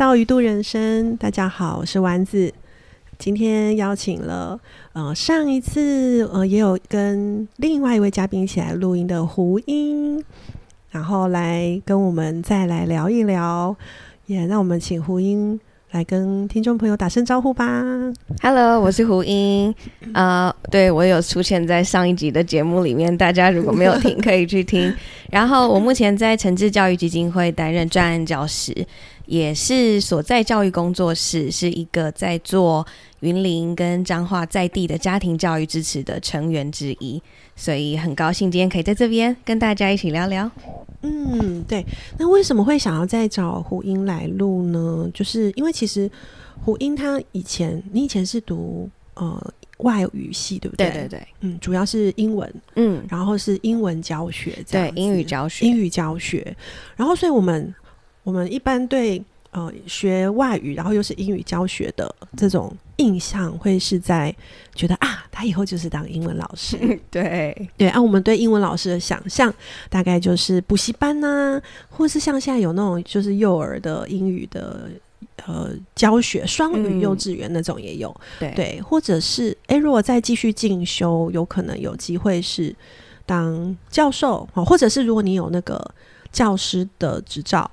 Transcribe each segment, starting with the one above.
到鱼度人生。大家好，我是丸子。今天邀请了呃上一次呃也有跟另外一位嘉宾一起来录音的胡英，然后来跟我们再来聊一聊。也让我们请胡英来跟听众朋友打声招呼吧。Hello，我是胡英。呃，对我有出现在上一集的节目里面，大家如果没有听，可以去听。然后我目前在诚志教育基金会担任专案教师，也是所在教育工作室，是一个在做云林跟彰化在地的家庭教育支持的成员之一。所以很高兴今天可以在这边跟大家一起聊聊。嗯，对。那为什么会想要再找胡英来录呢？就是因为其实胡英他以前，你以前是读呃外语系，对不对？对对对，嗯，主要是英文，嗯，然后是英文教学对英语教学，英语教学。然后，所以我们我们一般对呃学外语，然后又是英语教学的这种印象，会是在觉得啊，他以后就是当英文老师。对 对，按、我们对英文老师的想象，大概就是补习班呐、或是像现在有那种就是幼儿的英语的呃教学，双语嗯幼稚园那种也有。对对，或者是诶，如果再继续进修，有可能有机会是当教授，哦，或者是如果你有那个教师的执照、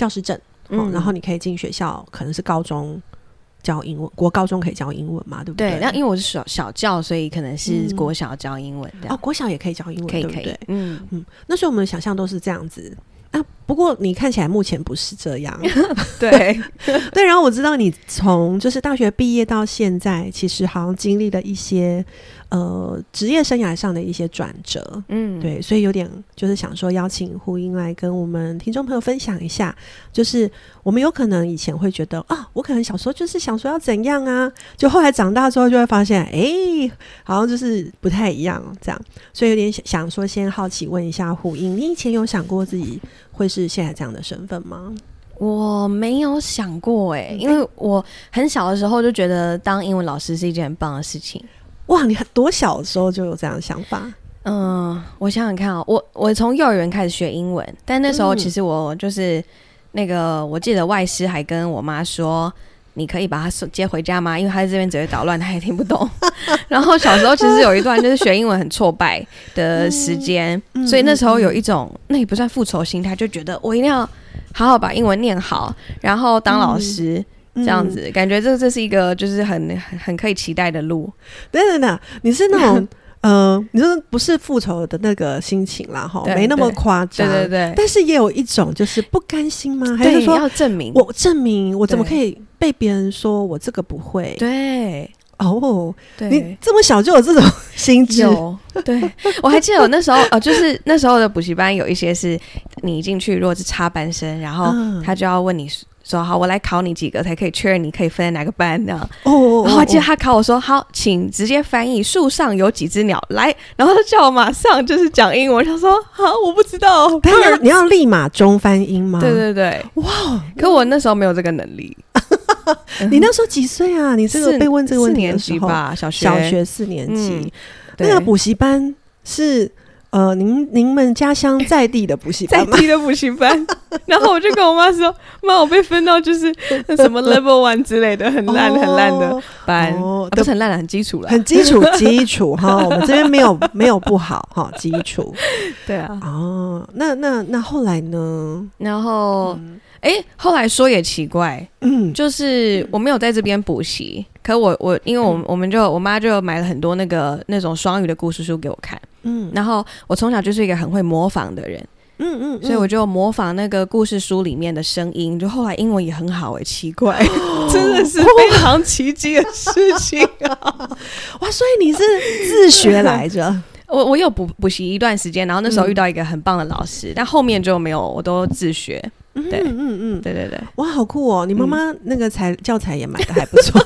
教师证，哦，嗯然后你可以进学校，可能是高中教英文，国高中可以教英文嘛，对不对，对？那因为我是小小教，所以可能是嗯国小教英文的。哦，国小也可以教英文，对不对？，嗯，嗯，那所以我们的想象都是这样子。啊，不过你看起来目前不是这样，对，对。然后我知道你从就是大学毕业到现在，其实好像经历了一些呃职业生涯上的一些转折，嗯，对，所以有点就是想说邀请胡英来跟我们听众朋友分享一下，就是我们有可能以前会觉得啊，我可能小时候就是想说要怎样啊，就后来长大之后就会发现，哎，好像就是不太一样这样，所以有点想想说，先好奇问一下胡英，你以前有想过自己会是现在这样的身份吗？我没有想过哎、嗯因为我很小的时候就觉得当英文老师是一件很棒的事情。哇，你很多小的时候就有这样的想法？嗯，我想想看哦，我我从幼儿园开始学英文，但那时候嗯其实我就是那个，我记得外师还跟我妈说。你可以把他送接回家吗？因为他在这边只会捣乱，他也听不懂。然后小时候其实有一段就是学英文很挫败的时间，嗯所以那时候有一种那也不算复仇心态，就觉得我一定要好好把英文念好，然后当老师、这这样子，感觉这这是一个就是很很很可以期待的路。等等等，你是那种呃，你说不是复仇的那个心情啦，哈，没那么夸张，对对对，但是也有一种就是不甘心吗？还是，说要证明我证明我怎么可以被别人说我这个不会？对哦，对，你这么小就有这种 心智，有，对我还记得我那时候呃，就是那时候的补习班有一些是你一进去如果是插班生，然后嗯。他就要问你说好，我来考你几个才可以确认你可以分在哪个班这样。哦。哦，然后我记得哦。他考我说好，请直接翻译树上有几只鸟来，然后他叫我马上就是讲英文，我想说好，我不知道。他要 你要立马中翻英吗？对对对，哇，可我那时候没有这个能力，你那时候几岁啊？你这个被问这个问题的时候，级吧，小学小学四年级嗯，那个补习班是呃，您您们家乡在地的补习班 在？地的补习班，然后我就跟我妈说：“妈，我被分到就是什么 level one 之类的，很烂很烂的哦班，哦啊不是很烂的，很基础了。很基础基础哈，我们这边没有没有不好哈，基础对啊，哦。那那那后来呢？然后哎、后来说也奇怪，嗯，就是我没有在这边补习，可我我因为我们我们就我妈就买了很多那个那种双语的故事书给我看，嗯。然后我从小就是一个很会模仿的人，嗯嗯，所以我就模仿那个故事书里面的声音，就后来英文也很好哎、奇怪，真的是非常奇迹的事情啊！哇，所以你是自学来着？我我有补补习一段时间，然后那时候遇到一个很棒的老师，但后面就没有，我都自学。对嗯嗯嗯，对对对，哇，好酷哦！你妈妈那个材教材也买的还不错。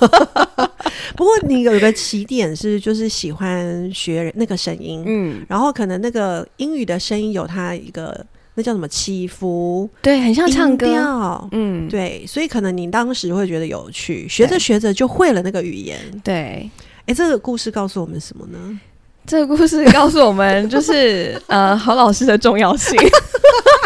不过你有一个起点是，就是喜欢学那个声音，嗯，然后可能那个英语的声音有它一个那叫什么起伏，对，很像唱歌。嗯，对，所以可能你当时会觉得有趣，学着学着就会了那个语言。对，哎，这个故事告诉我们什么呢？这个故事告诉我们，就是呃，好老师的重要性。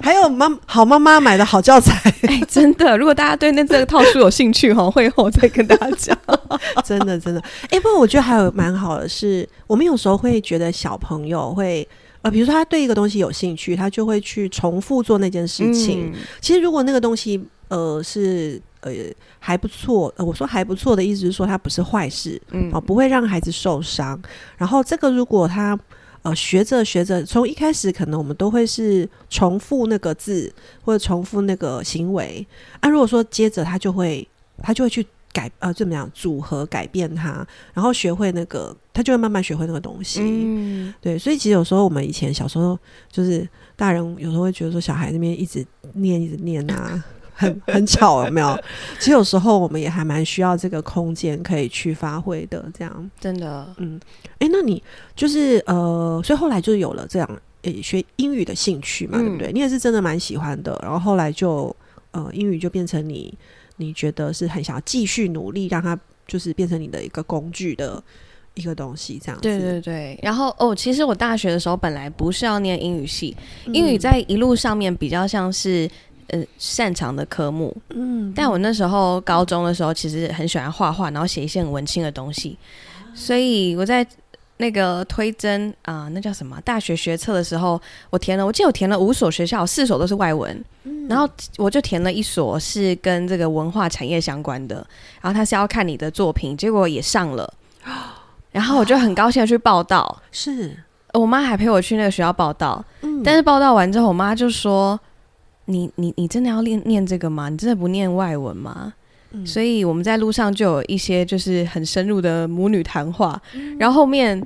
还有妈好妈妈买的好教材，哎，真的，如果大家对那这个套书有兴趣哈，会后再跟大家讲。真的真的。哎，不过我觉得还有蛮好的是，我们有时候会觉得小朋友会呃，比如说他对一个东西有兴趣，他就会去重复做那件事情。其实如果那个东西呃是呃还不错，呃，我说还不错的意思是说它不是坏事，嗯，哦，不会让孩子受伤。然后这个如果他。呃，学着学着，从一开始可能我们都会是重复那个字或者重复那个行为啊。如果说接着他就会他就会去改呃，怎么样组合改变它，然后学会那个，他就会慢慢学会那个东西。嗯，对，所以其实有时候我们以前小时候就是大人有时候会觉得说小孩那边一直念一直念啊。很 很巧，有没有？其实有时候我们也还蛮需要这个空间可以去发挥的，这样真的，嗯，哎，那你就是呃，所以后来就有了这样诶学英语的兴趣嘛，对不对？你也是真的蛮喜欢的，然后后来就呃英语就变成你你觉得是很想要继续努力，让它就是变成你的一个工具的一个东西，这样对对对。然后哦，其实我大学的时候本来不是要念英语系，英语在一路上面比较像是。呃，擅长的科目，嗯，但我那时候高中的时候，其实很喜欢画画，然后写一些很文青的东西，所以我在那个推甄啊，那叫什么大学学测的时候，我填了，我记得我填了五所学校，四所都是外文，然后我就填了一所是跟这个文化产业相关的，然后他是要看你的作品，结果也上了，然后我就很高兴的去报道，是。我妈还陪我去那个学校报道，嗯，但是报道完之后，我妈就说。你你你真的要念念这个吗？你真的不念外文吗？所以我们在路上就有一些就是很深入的母女谈话，然后后面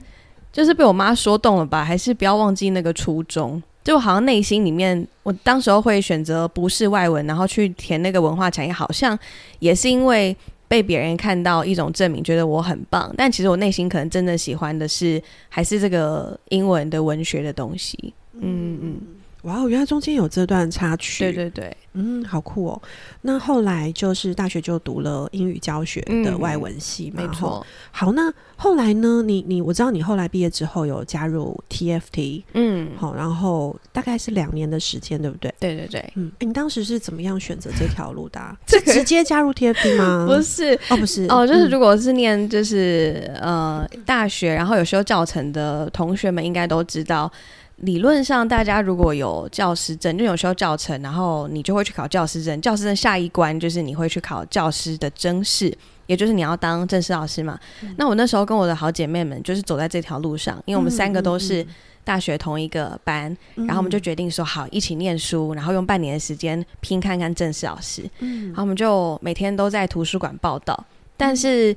就是被我妈说动了吧？还是不要忘记那个初衷？就好像内心里面，我当时候会选择不是外文，然后去填那个文化产业，好像也是因为被别人看到一种证明，觉得我很棒。但其实我内心可能真的喜欢的是还是这个英文的文学的东西。嗯嗯。哇哦，原来中间有这段插曲。对对对，嗯，好酷哦。那后来就是大学就读了英语教学的外文系，没错。好，那后来呢？你你我知道你后来毕业之后有加入 TFT，嗯，好，然后大概是两年的时间，对不对？对对对，嗯，你当时是怎么样选择这条路的？是直接加入 TFT 吗？不是，哦，不是，哦，就是如果是念就是呃大学，然后有修教程的同学们应该都知道。理论上，大家如果有教师证，就有时候教程，然后你就会去考教师证。教师证下一关就是你会去考教师的真试，也就是你要当正式老师嘛。那我那时候跟我的好姐妹们就是走在这条路上，因为我们三个都是大学同一个班，然后我们就决定说好一起念书，然后用半年的时间拼看看正式老师。嗯然后我们就每天都在图书馆报道，但是。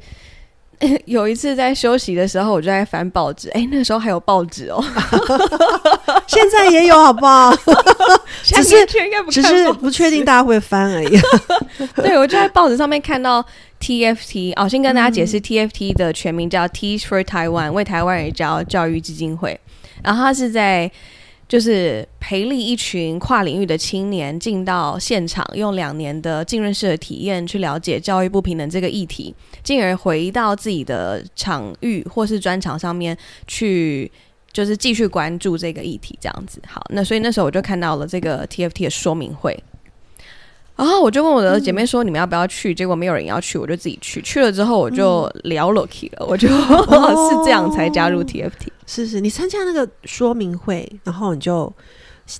有一次在休息的时候，我就在翻报纸。哎，那个时候还有报纸哦，现在也有，好不好？只是只是不确定大家会翻而已。对，我就在报纸上面看到 TFT 哦，先跟大家解释 TFT 的全名叫 Teach for Taiwan，为台湾人教教育基金会。然后它是在。就是培力一群跨领域的青年进到现场，用两年的浸润式的体验去了解教育不平等这个议题，进而回到自己的场域或是专场上面去，就是继续关注这个议题。这样子，好，那所以那时候我就看到了这个 TFT 的说明会。然后我就问我的姐妹说：“你们要不要去？”结果没有人要去，我就自己去。去了之后，我就聊了 k 了，我就 是这样才加入 TFT。是是，你参加那个说明会，然后你就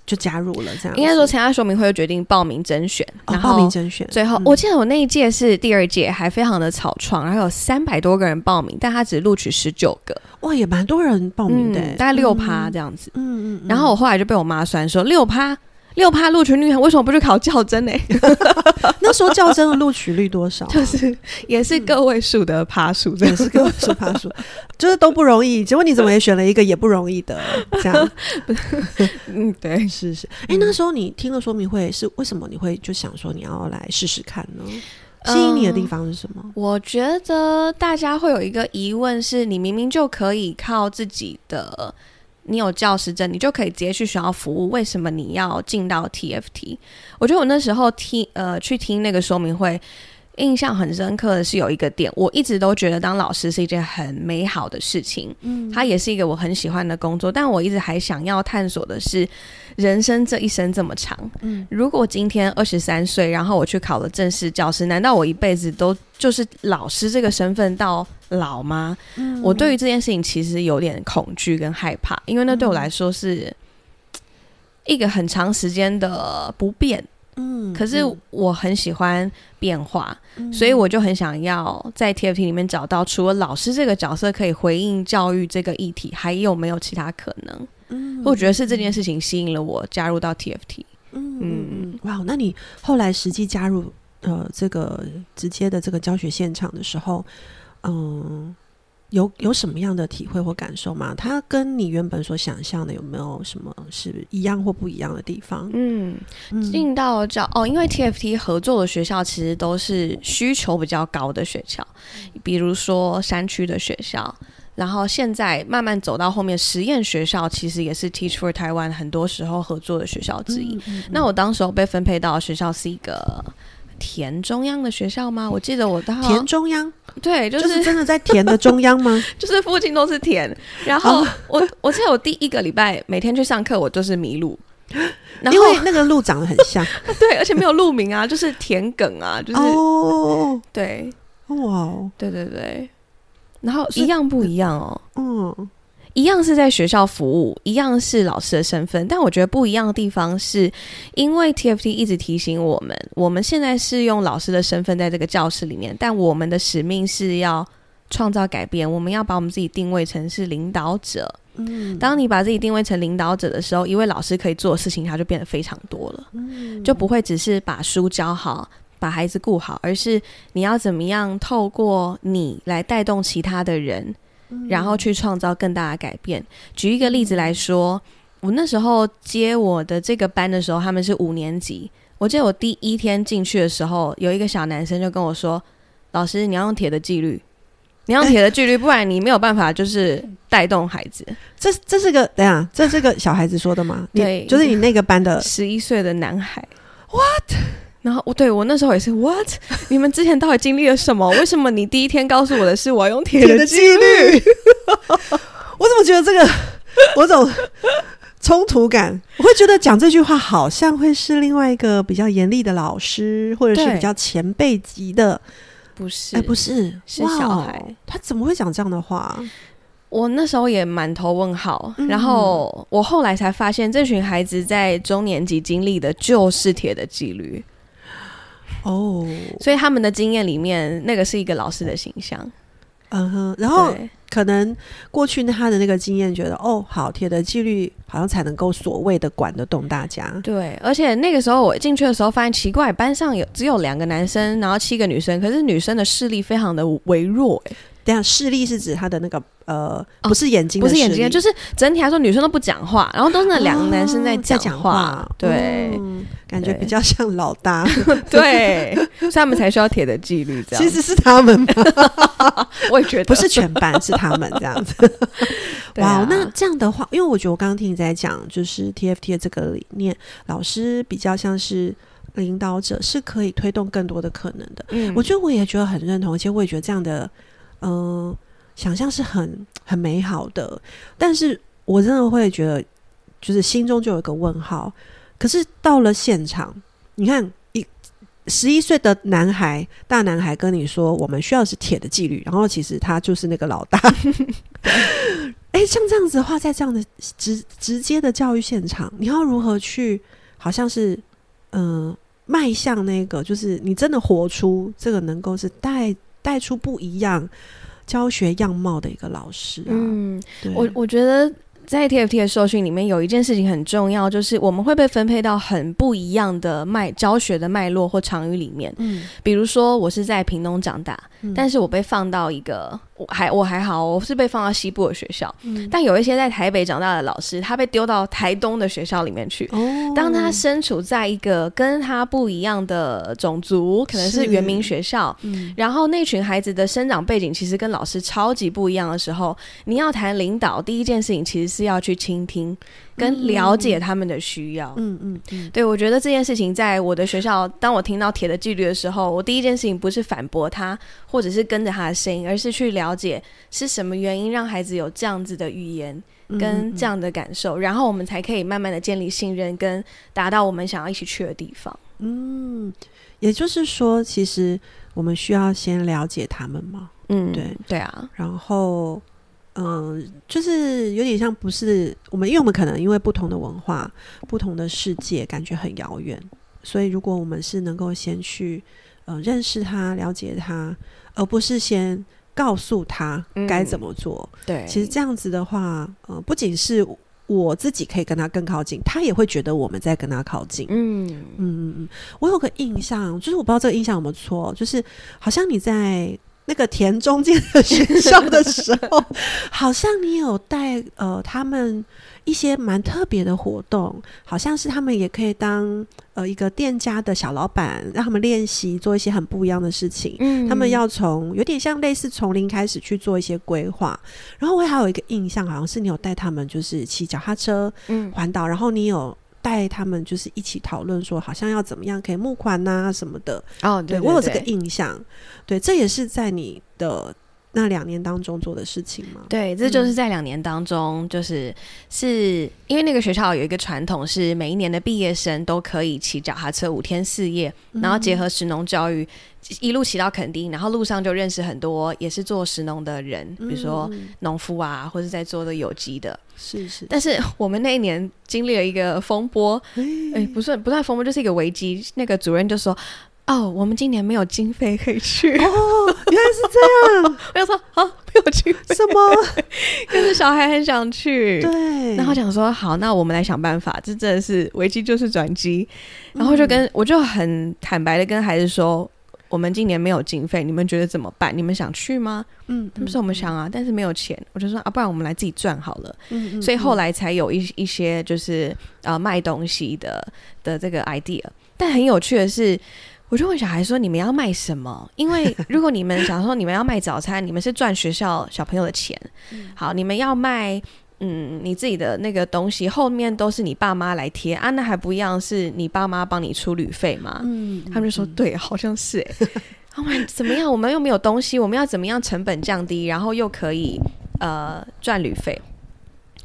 就加入了这样。应该说参加说明会就决定报名甄选，然后报名甄选。最后我记得我那一届是第二届，还非常的草创，然后有三百多个人报名，但他只录取十九个。哇，也蛮多人报名的，大概六趴这样子。嗯嗯。然后我后来就被我妈酸说六趴。六趴录取率，为什么不去考教甄呢？那时候教甄的录取率多少？就是也是个位数的趴数，也是个位数趴数，就是都不容易。结果你怎么也选了一个也不容易的？这样，嗯，对，是是。哎，那时候你听了说明会，是为什么你会就想说你要来试试看呢？吸引你的地方是什么？我觉得大家会有一个疑问，是你明明就可以靠自己的。你有教师证，你就可以直接去学校服务。为什么你要进到 TFT？我觉得我那时候听呃去听那个说明会，印象很深刻的是有一个点，我一直都觉得当老师是一件很美好的事情，嗯，它也是一个我很喜欢的工作，但我一直还想要探索的是，人生这一生这么长，嗯，如果今天二十三岁，然后我去考了正式教师，难道我一辈子都就是老师这个身份到老吗？嗯，我对于这件事情其实有点恐惧跟害怕，因为那对我来说是一个很长时间的不变。嗯，可是我很喜欢变化，所以我就很想要在 TFT 里面找到除了老师这个角色可以回应教育这个议题，还有没有其他可能？嗯，我觉得是这件事情吸引了我加入到 TFT。嗯嗯，哇，那你后来实际加入呃这个直接的这个教学现场的时候，嗯。有有什么样的体会或感受吗？它跟你原本所想象的有没有什么是一样或不一样的地方？嗯，进到教哦，因为 TFT 合作的学校其实都是需求比较高的学校，比如说山区的学校，然后现在慢慢走到后面，实验学校其实也是 Teach for Taiwan 很多时候合作的学校之一。那我当时候被分配到学校是一个。田中央的学校吗？我记得我到田中央，对，就是真的在田的中央吗？就是附近都是田。然后我，我记得我第一个礼拜每天去上课，我就是迷路，因为那个路长得很像，对，而且没有路名啊，就是田埂啊，就是哦，对，哇，对对对，然后一样不一样哦，嗯。一样是在学校服务，一样是老师的身份，但我觉得不一样的地方是，因为 TFT 一直提醒我们，我们现在是用老师的身份在这个教室里面，但我们的使命是要创造改变，我们要把我们自己定位成是领导者。嗯，当你把自己定位成领导者的时候，一位老师可以做的事情，他就变得非常多了，就不会只是把书教好，把孩子顾好，而是你要怎么样透过你来带动其他的人。然后去创造更大的改变。举一个例子来说，我那时候接我的这个班的时候，他们是五年级。我记得我第一天进去的时候，有一个小男生就跟我说：“老师，你要用铁的纪律，你要用铁的纪律，不然你没有办法就是带动孩子。”这这是个等下，这是个小孩子说的吗？对，就是你那个班的十一岁的男孩。What？然后我对我那时候也是 What？你们之前到底经历了什么？为什么你第一天告诉我的是我要用铁的纪律？我怎么觉得这个我总冲突感？我会觉得讲这句话好像会是另外一个比较严厉的老师，或者是比较前辈级的，不是？哎，不是，是小孩。他怎么会讲这样的话？我那时候也满头问号。然后我后来才发现，这群孩子在中年级经历的就是铁的纪律。哦，所以他们的经验里面，那个是一个老师的形象。嗯哼，然后可能过去他的那个经验，觉得哦，好铁的纪律，好像才能够所谓的管得动大家。对，而且那个时候我进去的时候，发现奇怪，班上有只有两个男生，然后七个女生，可是女生的视力非常的微弱。哎，这样视力是指他的那个。呃，不是眼睛，不是眼睛，就是整体来说，女生都不讲话，然后都是那两个男生在讲话，对，感觉比较像老大，对，所以他们才需要铁的纪律，这样。其实是他们，我也觉得不是全班，是他们这样子。哇，那这样的话，因为我觉得我刚刚听你在讲，就是 TFT 的这个理念，老师比较像是领导者，是可以推动更多的可能的。嗯，我觉得我也觉得很认同，而且我也觉得这样的，嗯。想象是很很美好的，但是我真的会觉得，就是心中就有一个问号。可是到了现场，你看一十一岁的男孩，大男孩跟你说，我们需要是铁的纪律，然后其实他就是那个老大。哎，像这样子的话，在这样的直直接的教育现场，你要如何去，好像是嗯，迈向那个，就是你真的活出这个，能够是带带出不一样。教学样貌的一个老师啊，嗯，我我觉得。在 TFT 的受训里面，有一件事情很重要，就是我们会被分配到很不一样的脉教学的脉络或场域里面。嗯，比如说我是在屏东长大，但是我被放到一个我还我还好，我是被放到西部的学校。嗯，但有一些在台北长大的老师，他被丢到台东的学校里面去。哦，当他身处在一个跟他不一样的种族，可能是原民学校，嗯，然后那群孩子的生长背景其实跟老师超级不一样的时候，你要谈领导，第一件事情其实。是要去倾听跟了解他们的需要。嗯嗯嗯，对，我觉得这件事情在我的学校，当我听到铁的纪律的时候，我第一件事情不是反驳他，或者是跟着他的声音，而是去了解是什么原因让孩子有这样子的语言跟这样的感受，然后我们才可以慢慢的建立信任，跟达到我们想要一起去的地方。嗯，也就是说，其实我们需要先了解他们嘛。嗯，对对啊，然后，嗯、就是有点像不是我们，因为我们可能因为不同的文化、不同的世界，感觉很遥远，所以如果我们是能够先去呃认识他、了解他，而不是先告诉他该怎么做，对，其实这样子的话，呃，不仅是我自己可以跟他更靠近，他也会觉得我们在跟他靠近。嗯嗯嗯嗯，我有个印象，就是我不知道这个印象有没有错，就是好像你在那个田中间的学校的时候，好像你有带呃他们一些蛮特别的活动，好像是他们也可以当呃一个店家的小老板，让他们练习做一些很不一样的事情。嗯他们要从有点像类似从零开始去做一些规划，然后我还有一个印象，好像是你有带他们就是骑脚踏车嗯环岛，然后你有带他们就是一起讨论说，好像要怎么样可以募款呐、什么的。哦，对对我有这个印象，对，这也是在你的那两年当中做的事情吗？对，这就是在两年当中，就是是因为那个学校有一个传统，是每一年的毕业生都可以骑脚踏车五天四夜，然后结合食农教育，一路骑到垦丁，然后路上就认识很多也是做食农的人，比如说嗯农夫啊，或者在做的有机的。是是，但是我们那一年经历了一个风波，哎哎、不算不算风波，就是一个危机。那个主任就说：“哦，我们今年没有经费可以去。哦，原来是这样，我就说：“啊，没有经费。什么？” 可是小孩很想去，对，然后讲说好，那我们来想办法，这真的是危机就是转机。然后就跟、我就很坦白的跟孩子说，我们今年没有经费，你们觉得怎么办？你们想去吗？嗯，他们说我们想啊，但是没有钱。我就说啊，不然我们来自己赚好了。嗯，嗯所以后来才有一一些就是呃卖东西的的这个 idea。但很有趣的是。我就问小孩说：“你们要卖什么？因为如果你们想说你们要卖早餐，你们是赚学校小朋友的钱。好，你们要卖嗯你自己的那个东西，后面都是你爸妈来贴啊，那还不一样是你爸妈帮你出旅费吗？嗯，他们就说：“对，好像是、欸。”他们怎么样？我们又没有东西，我们要怎么样成本降低，然后又可以呃赚旅费？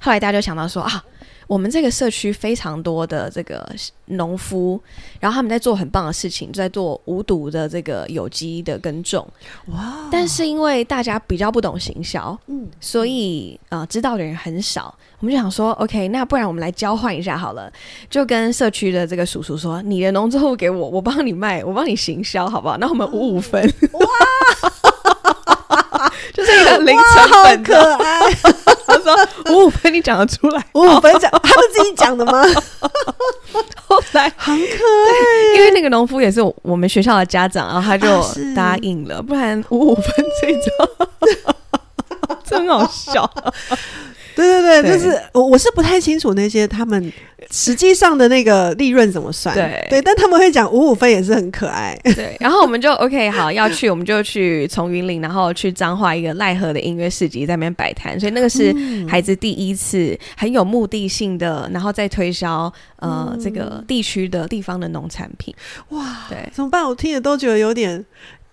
后来大家就想到说啊，我们这个社区非常多的这个农夫，然后他们在做很棒的事情，在做无毒的这个有机的耕种。哇，但是因为大家比较不懂行销，嗯所以呃知道的人很少。我们就想说，OK，那不然我们来交换一下好了，就跟社区的这个叔叔说，你的农作物给我，我帮你卖，我帮你行销，好不好？那我们五五分，哇，就是一个零成本的。可爱，他说五五分，你讲得出来？五五分讲他们自己讲的吗？后来很可爱，因为那个农夫也是我们学校的家长，然后他就答应了，不然五五分这一招真好笑。对对对，对就是我我是不太清楚那些他们实际上的那个利润怎么算，对对，但他们会讲五五分也是很可爱，对，然后我们就 OK 好要去，我们就去从云岭，然后去彰化一个奈何的音乐市集在那边摆摊，所以那个是嗯孩子第一次很有目的性的，然后再推销呃、这个地区的地方的农产品。哇，对怎么办？我听着都觉得有点。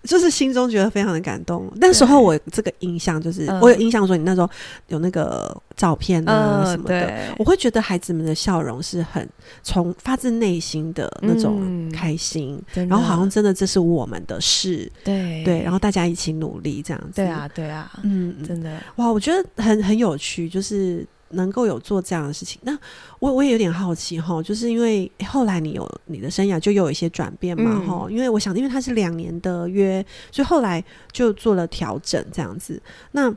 就是心中觉得非常的感动。那时候我这个印象就是，嗯。我有印象说你那时候有那个照片啊什么的，对，我会觉得孩子们的笑容是很从发自内心的那种嗯。开心，然后好像真的这是我们的事，对。对，然后大家一起努力这样子。对，啊对啊，嗯，嗯。真的。哇，我觉得很很有趣，就是能够有做这样的事情。那我我也有点好奇哈，就是因为后来你有你的生涯就有一些转变嘛嗯哈、因为我想，因为它是两年的约，所以后来就做了调整这样子。那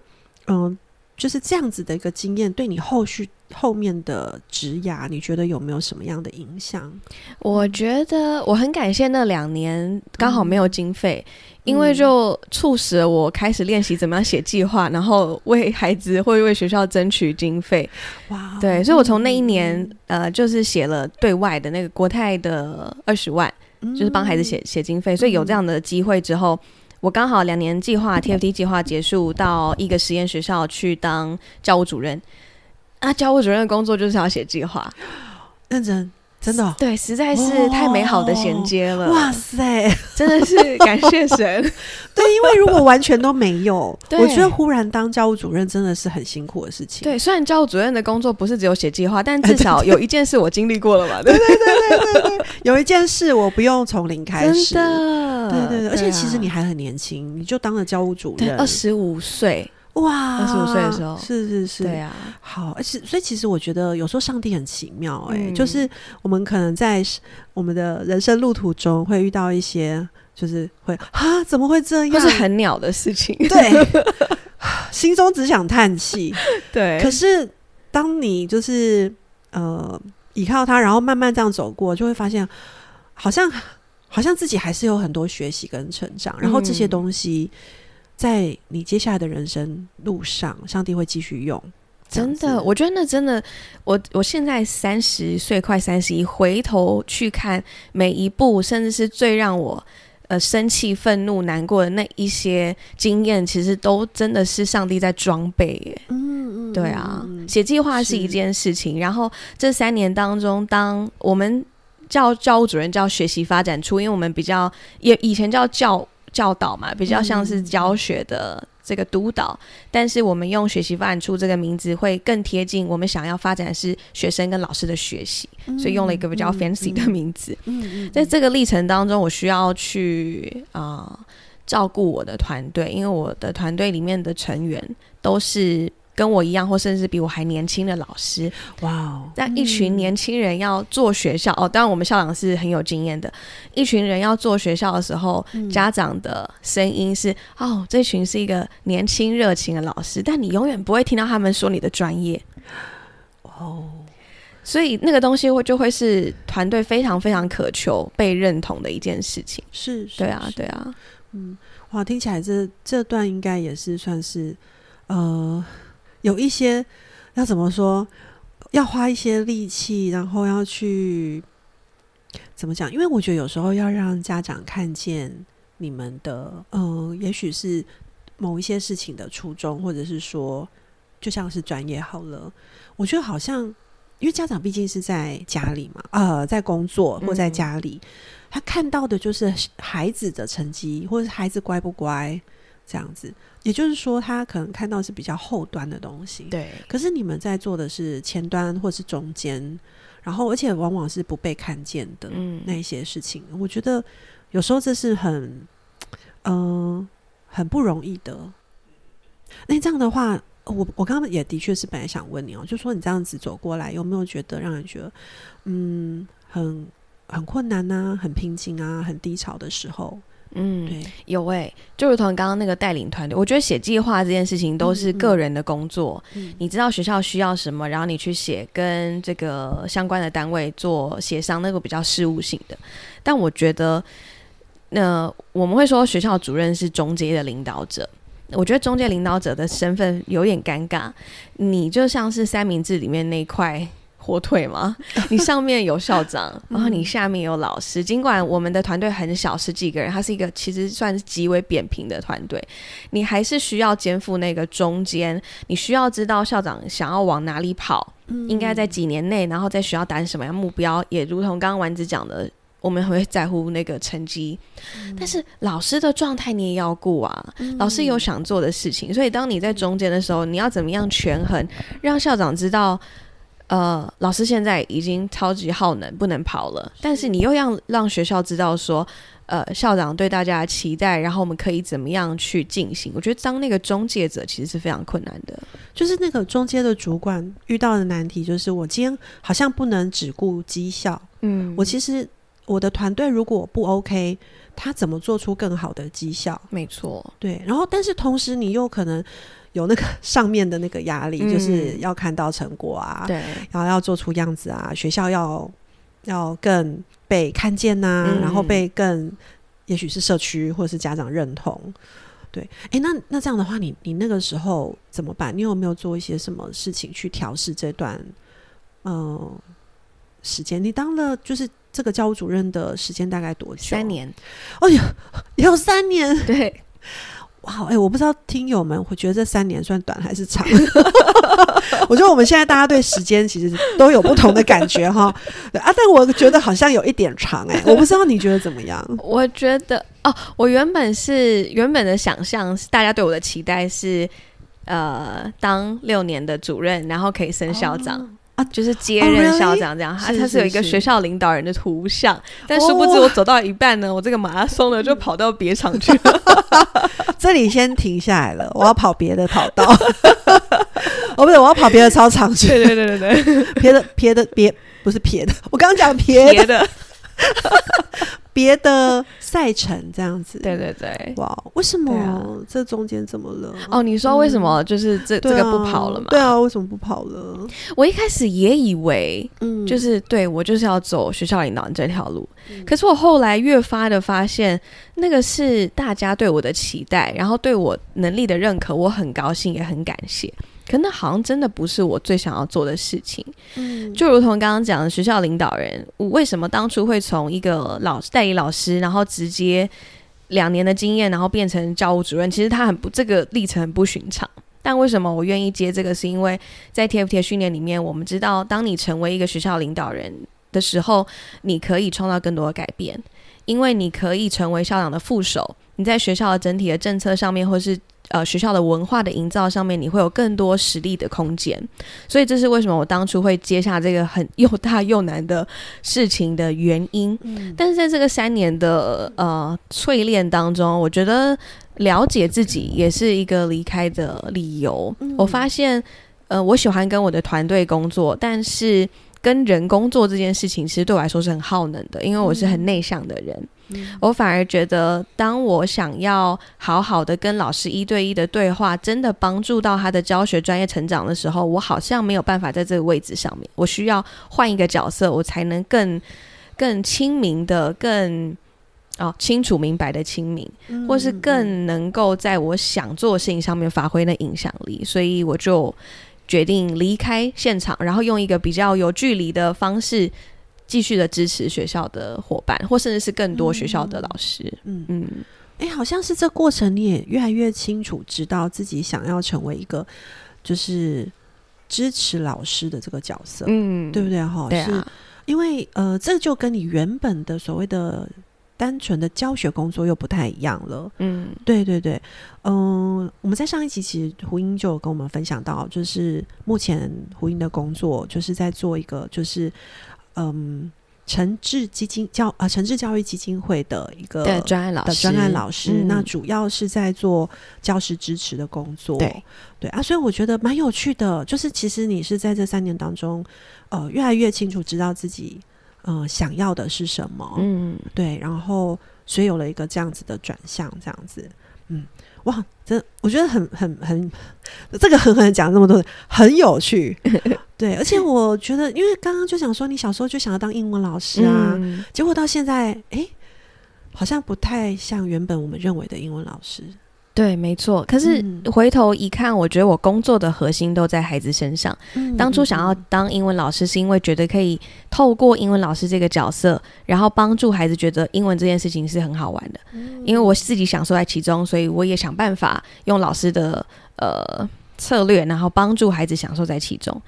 嗯、就是这样子的一个经验，对你后续后面的职涯，你觉得有没有什么样的影响？我觉得我很感谢那两年刚好没有经费，嗯因为就促使了我开始练习怎么样写计划，然后为孩子会为学校争取经费。哇，对，所以我从那一年呃，就是写了对外的那个国泰的二十万，嗯就是帮孩子写写经费，所以有这样的机会之后。我刚好两年计划 TFT 计划结束，到一个实验学校去当教务主任。啊，教务主任的工作就是要写计划，认真，真的哦、对，实在是太美好的衔接了，哇塞！真的是感谢神。对，因为如果完全都没有，我觉得忽然当教务主任真的是很辛苦的事情。对，虽然教务主任的工作不是只有写计划，但至少有一件事我经历过了嘛，对对对对对？有一件事我不用从零开始真始，的，对对对，而且其实啊你还很年轻，你就当了教务主任，二十五岁，哇，二十五岁的时候。是是是，对啊，好，而且所以其实我觉得有时候上帝很奇妙、哎、嗯。就是我们可能在我们的人生路途中会遇到一些，就是会啊，怎么会这样？都是很鸟的事情，对，心中只想叹气。对。可是当你就是呃依靠他，然后慢慢这样走过，就会发现好像好像自己还是有很多学习跟成长，然后这些嗯。东西在你接下来的人生路上，上帝会继续用。真的，我觉得那真的，我我现在三十岁，快三十一，回头去看每一步，甚至是最让我呃生气、愤怒、难过的那一些经验，其实都真的是上帝在装备耶。嗯嗯对啊写计划是一件事情，然后这三年当中，当我们教教务主任叫学习发展处，因为我们比较也以前叫教教导嘛，比较像是嗯。教学的这个督导，但是我们用学习发展处这个名字会更贴近我们想要发展的是学生跟老师的学习，所以用了一个比较 fancy 的名字。嗯嗯在这个历程当中，我需要去啊、呃照顾我的团队，因为我的团队里面的成员都是跟我一样，或甚至比我还年轻的老师。哇哦，那一群年轻人要做学校、哦，当然我们校长是很有经验的。一群人要做学校的时候，嗯家长的声音是：哦，这群是一个年轻热情的老师，但你永远不会听到他们说你的专业。哦，所以那个东西会就会是团队非常非常渴求被认同的一件事情。是，是对啊，对啊，嗯，哇，听起来这这段应该也是算是呃，有一些要怎么说，要花一些力气，然后要去怎么讲？因为我觉得有时候要让家长看见你们的，呃，也许是某一些事情的初衷，或者是说，就像是专业好了，我觉得好像。因为家长毕竟是在家里嘛，呃，在工作或在嗯家里，他看到的就是孩子的成绩，或者是孩子乖不乖这样子。也就是说，他可能看到是比较后端的东西。对，可是你们在做的是前端或是中间，然后而且往往是不被看见的嗯那一些事情。我觉得有时候这是很，嗯、很不容易的。那这样的话，我我刚刚也的确是本来想问你哦，就说你这样子走过来，有没有觉得让人觉得，嗯，很很困难啊，很瓶颈啊，很低潮的时候？嗯，对，有诶、就如同刚刚那个带领团队，我觉得写计划这件事情都是个人的工作。嗯你知道学校需要什么，然后你去写，跟这个相关的单位做协商，那个比较事务性的。但我觉得，那、我们会说学校主任是中阶的领导者。我觉得中介领导者的身份有点尴尬，你就像是三明治里面那块火腿吗，你上面有校长，然后你下面有老师。尽管我们的团队很小，十几个人，它是一个其实算是极为扁平的团队，你还是需要肩负那个中间，你需要知道校长想要往哪里跑，应该在几年内，然后在学校达成什么样目标，也如同刚刚丸子讲的。我们会在乎那个成绩，但是老师的状态你也要顾啊。老师有想做的事情，所以当你在中间的时候，你要怎么样权衡，让校长知道，呃，老师现在已经超级耗能，不能跑了，但是你又要让学校知道说，呃，校长对大家的期待，然后我们可以怎么样去进行？我觉得当那个中介者其实是非常困难的。就是那个中间的主管遇到的难题，就是我今天好像不能只顾绩效，嗯我其实我的团队如果不 OK，他怎么做出更好的绩效？没错，对，然后但是同时你又可能有那个上面的那个压力，嗯就是要看到成果啊，对，然后要做出样子啊，学校要要更被看见呐、嗯然后被更也许是社区或者是家长认同。对，诶，那那这样的话，你你那个时候怎么办？你有没有做一些什么事情去调试这段嗯、呃时间？你当了就是这个教务主任的时间大概多久？三。年，哦哟，有三年。对，哇，哎、我不知道听友们会觉得这三年算短还是长？我觉得我们现在大家对时间其实都有不同的感觉哈。对啊，但我觉得好像有一点长哎、我不知道你觉得怎么样？我觉得哦，我原本是原本的想象是，大家对我的期待是，呃，当六年的主任，然后可以升校长。啊就是接哦任？校长这样，他是他是有一个学校领导人的图像，但殊不知哦我走到一半呢，我这个马拉松呢就跑到别场去了。这里先停下来了，我要跑别的跑道。哦，不对，我要跑别的操场去，对对对对对，别的别的别不是别的，我刚刚讲别的别的，赛程这样子。对对对。哇，为什么这中间怎么了？哦，你说为什么就是这、这个不跑了嘛？对啊，为什么不跑了？我一开始也以为嗯，就是对我就是要走学校领导人这条路，可是我后来越发的发现，那个是大家对我的期待，然后对我能力的认可，我很高兴也很感谢。可那好像真的不是我最想要做的事情，嗯就如同刚刚讲的，学校领导人，我为什么当初会从一个老代理老师，然后直接两年的经验，然后变成教务主任？其实他很不这个历程很不寻常。但为什么我愿意接这个？是因为在 TFT 的训练里面，我们知道，当你成为一个学校领导人的时候，你可以创造更多的改变，因为你可以成为校长的副手，你在学校的整体的政策上面，或是呃学校的文化的营造上面，你会有更多实力的空间。所以这是为什么我当初会接下这个很又大又难的事情的原因。嗯但是在这个三年的呃淬炼当中，我觉得了解自己也是一个离开的理由。嗯我发现，呃，我喜欢跟我的团队工作，但是跟人工作这件事情，其实对我来说是很耗能的，因为我是很内向的人。嗯我反而觉得，当我想要好好的跟老师一对一的对话，真的帮助到他的教学专业成长的时候，我好像没有办法在这个位置上面，我需要换一个角色，我才能更更亲民的、更哦清楚明白的亲民，嗯或是更能够在我想做的事情上面发挥那影响力，所以我就决定离开现场，然后用一个比较有距离的方式。继续的支持学校的伙伴，或甚至是更多学校的老师。嗯。嗯，哎、好像是这过程你也越来越清楚，知道自己想要成为一个就是支持老师的这个角色，嗯，对不对？哈，是对啊，因为呃，这就跟你原本的所谓的单纯的教学工作又不太一样了。嗯。对对对，嗯、我们在上一集其实胡英就有跟我们分享到，就是目前胡英的工作就是在做一个就是嗯。诚志基金教啊，诚志教育基金会的一个的专案老师，专案老师，嗯。那主要是在做教师支持的工作。对。对啊，所以我觉得蛮有趣的，就是其实你是在这三年当中，呃，越来越清楚知道自己呃想要的是什么，嗯，对，然后所以有了一个这样子的转向，这样子，嗯，哇，真我觉得很很很，这个狠狠讲这么多，很有趣，对，而且 我觉得，因为刚刚就想说，你小时候就想要当英文老师啊，嗯结果到现在，哎，好像不太像原本我们认为的英文老师。对，没错。可是嗯回头一看，我觉得我工作的核心都在孩子身上。嗯当初想要当英文老师，是因为觉得可以透过英文老师这个角色，然后帮助孩子觉得英文这件事情是很好玩的。嗯因为我自己享受在其中，所以我也想办法用老师的呃策略，然后帮助孩子享受在其中。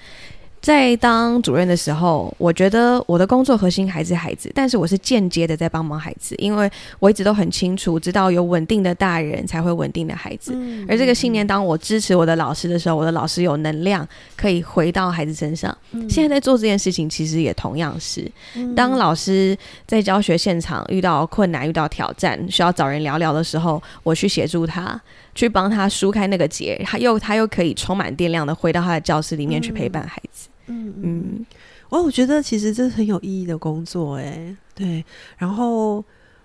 在当主任的时候，我觉得我的工作核心还是孩子，但是我是间接的在帮忙孩子，因为我一直都很清楚知道有稳定的大人才会稳定的孩子。嗯而这个信念，当我支持我的老师的时候，我的老师有能量可以回到孩子身上。嗯现在在做这件事情，其实也同样是，当老师在教学现场遇到困难、遇到挑战，需要找人聊聊的时候，我去协助他，去帮他梳开那个结，他又他又可以充满电量的回到他的教室里面去陪伴孩子。嗯嗯，嗯我我觉得其实这是很有意义的工作，哎，对，然后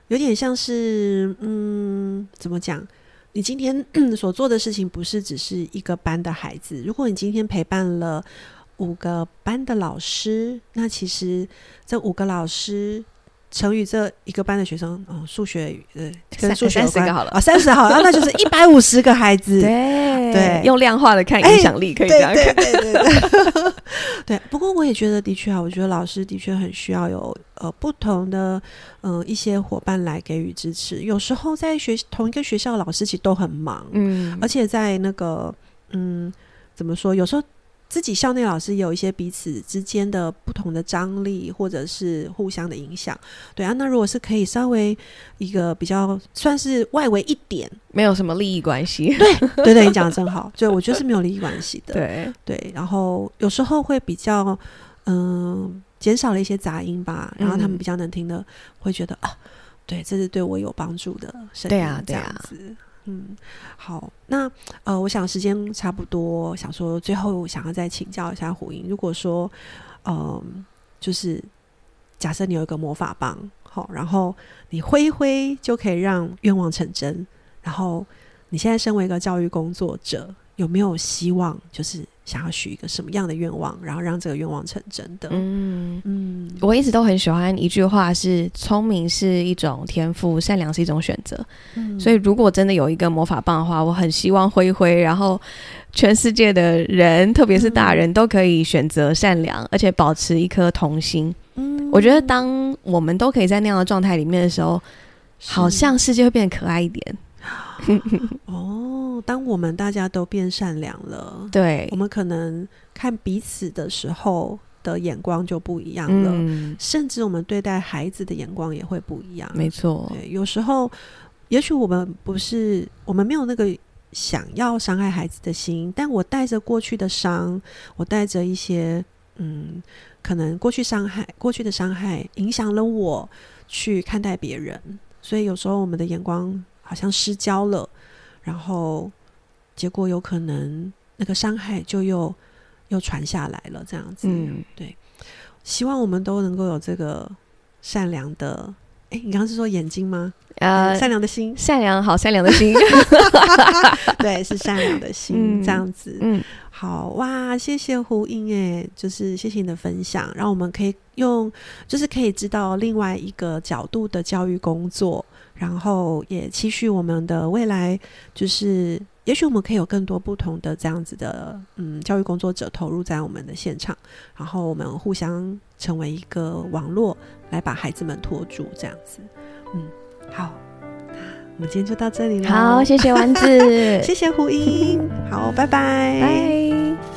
有点像是，嗯，怎么讲？你今天所做的事情不是只是一个班的孩子，如果你今天陪伴了五个班的老师，那其实这五个老师。乘以这一个班的学生，嗯，数学呃跟三数学有关30个好了啊，三十好，了，那就是 一百五十个孩子，对对对用量化的看影响力，可以这样看。对对对对 对。不过我也觉得，的确啊，我觉得老师的确很需要有呃不同的嗯一些伙伴来给予支持。有时候在学同一个学校，老师其实都很忙，嗯，而且在那个嗯怎么说，有时候。自己校内老师也有一些彼此之间的不同的张力，或者是互相的影响，对啊。那如果是可以稍微一个比较算是外围一点，没有什么利益关系。对对对，你讲的真好，对我觉得是没有利益关系的。对对，然后有时候会比较嗯减少了一些杂音吧，然后他们比较能听的，会觉得啊，对，这是对我有帮助的声音。对啊，这样子。嗯，好，那呃，我想时间差不多，想说最后想要再请教一下胡英，如果说，嗯，就是假设你有一个魔法棒，好，然后你挥一挥就可以让愿望成真，然后你现在身为一个教育工作者，有没有希望就是想要许一个什么样的愿望，然后让这个愿望成真的？嗯嗯，我一直都很喜欢一句话，是聪明是一种天赋，善良是一种选择。嗯，所以如果真的有一个魔法棒的话，我很希望挥挥，然后全世界的人，特别是大人都可以选择善良，而且保持一颗童心。嗯，我觉得当我们都可以在那样的状态里面的时候，好像世界会变得可爱一点。哦，当我们大家都变善良了，对，我们可能看彼此的时候的眼光就不一样了，甚至我们对待孩子的眼光也会不一样。没错，对，有时候也许我们不是，我们没有那个想要伤害孩子的心，但我带着过去的伤，我带着一些嗯，可能过去伤害、过去的伤害影响了我去看待别人，所以有时候我们的眼光。好像失焦了，然后结果有可能那个伤害就又又传下来了，这样子。嗯，对。希望我们都能够有这个善良的，哎，你刚刚是说眼睛吗？呃，善良的心，善良好，善良的心。对，是善良的心，这样子。嗯，好哇，谢谢胡英，哎，就是谢谢你的分享，让我们可以用，就是可以知道另外一个角度的教育工作。然后也期许我们的未来，就是也许我们可以有更多不同的这样子的嗯教育工作者投入在我们的现场，然后我们互相成为一个网络，来把孩子们拖住这样子。嗯，好，那我们今天就到这里了。好，谢谢丸子，谢谢胡英，好，拜拜，拜。